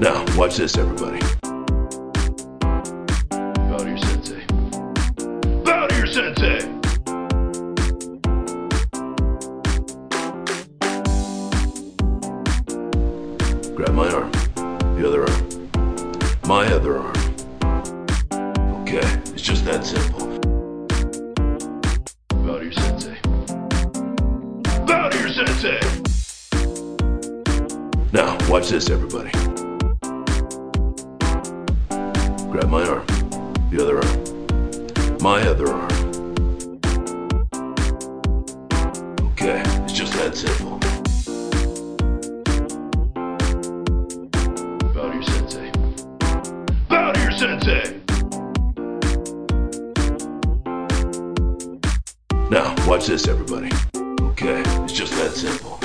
Now, watch this, everybody. Bow to your sensei. Bow to your sensei! Grab my arm. The other arm. My other arm. Okay, it's just that simple. Bow to your sensei. Bow to your sensei! Now, watch this, everybody. Grab my arm. The other arm. My other arm. Okay, it's just that simple. Bow to your sensei. Bow to your sensei! Now, watch this, everybody. Okay, it's just that simple.